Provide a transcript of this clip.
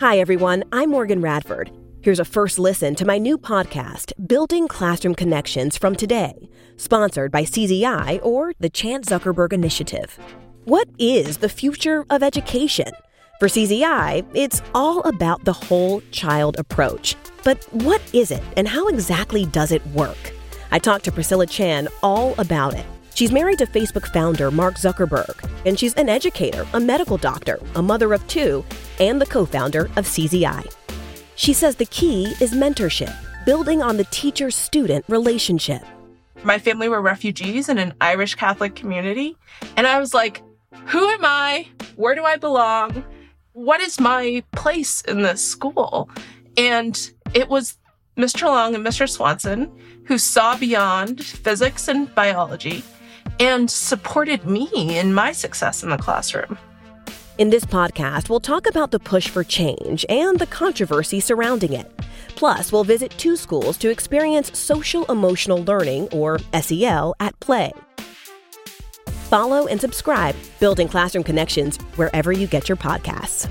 Hi, everyone. I'm Morgan Radford. Here's a first listen to my new podcast, Building Classroom Connections from Today, sponsored by CZI or the Chan Zuckerberg Initiative. What is the future of education? For CZI, it's all about the whole child approach. But what is it, and how exactly does it work? I talked to Priscilla Chan all about it. She's married to Facebook founder Mark Zuckerberg, and she's an educator, a medical doctor, a mother of two, and the co founder of CZI. She says the key is mentorship, building on the teacher student relationship. My family were refugees in an Irish Catholic community, and I was like, who am I? Where do I belong? What is my place in this school? And it was Mr. Long and Mr. Swanson who saw beyond physics and biology and supported me in my success in the classroom. In this podcast, we'll talk about the push for change and the controversy surrounding it. Plus, we'll visit two schools to experience social emotional learning, or SEL, at play. Follow and subscribe Building Classroom Connections wherever you get your podcasts.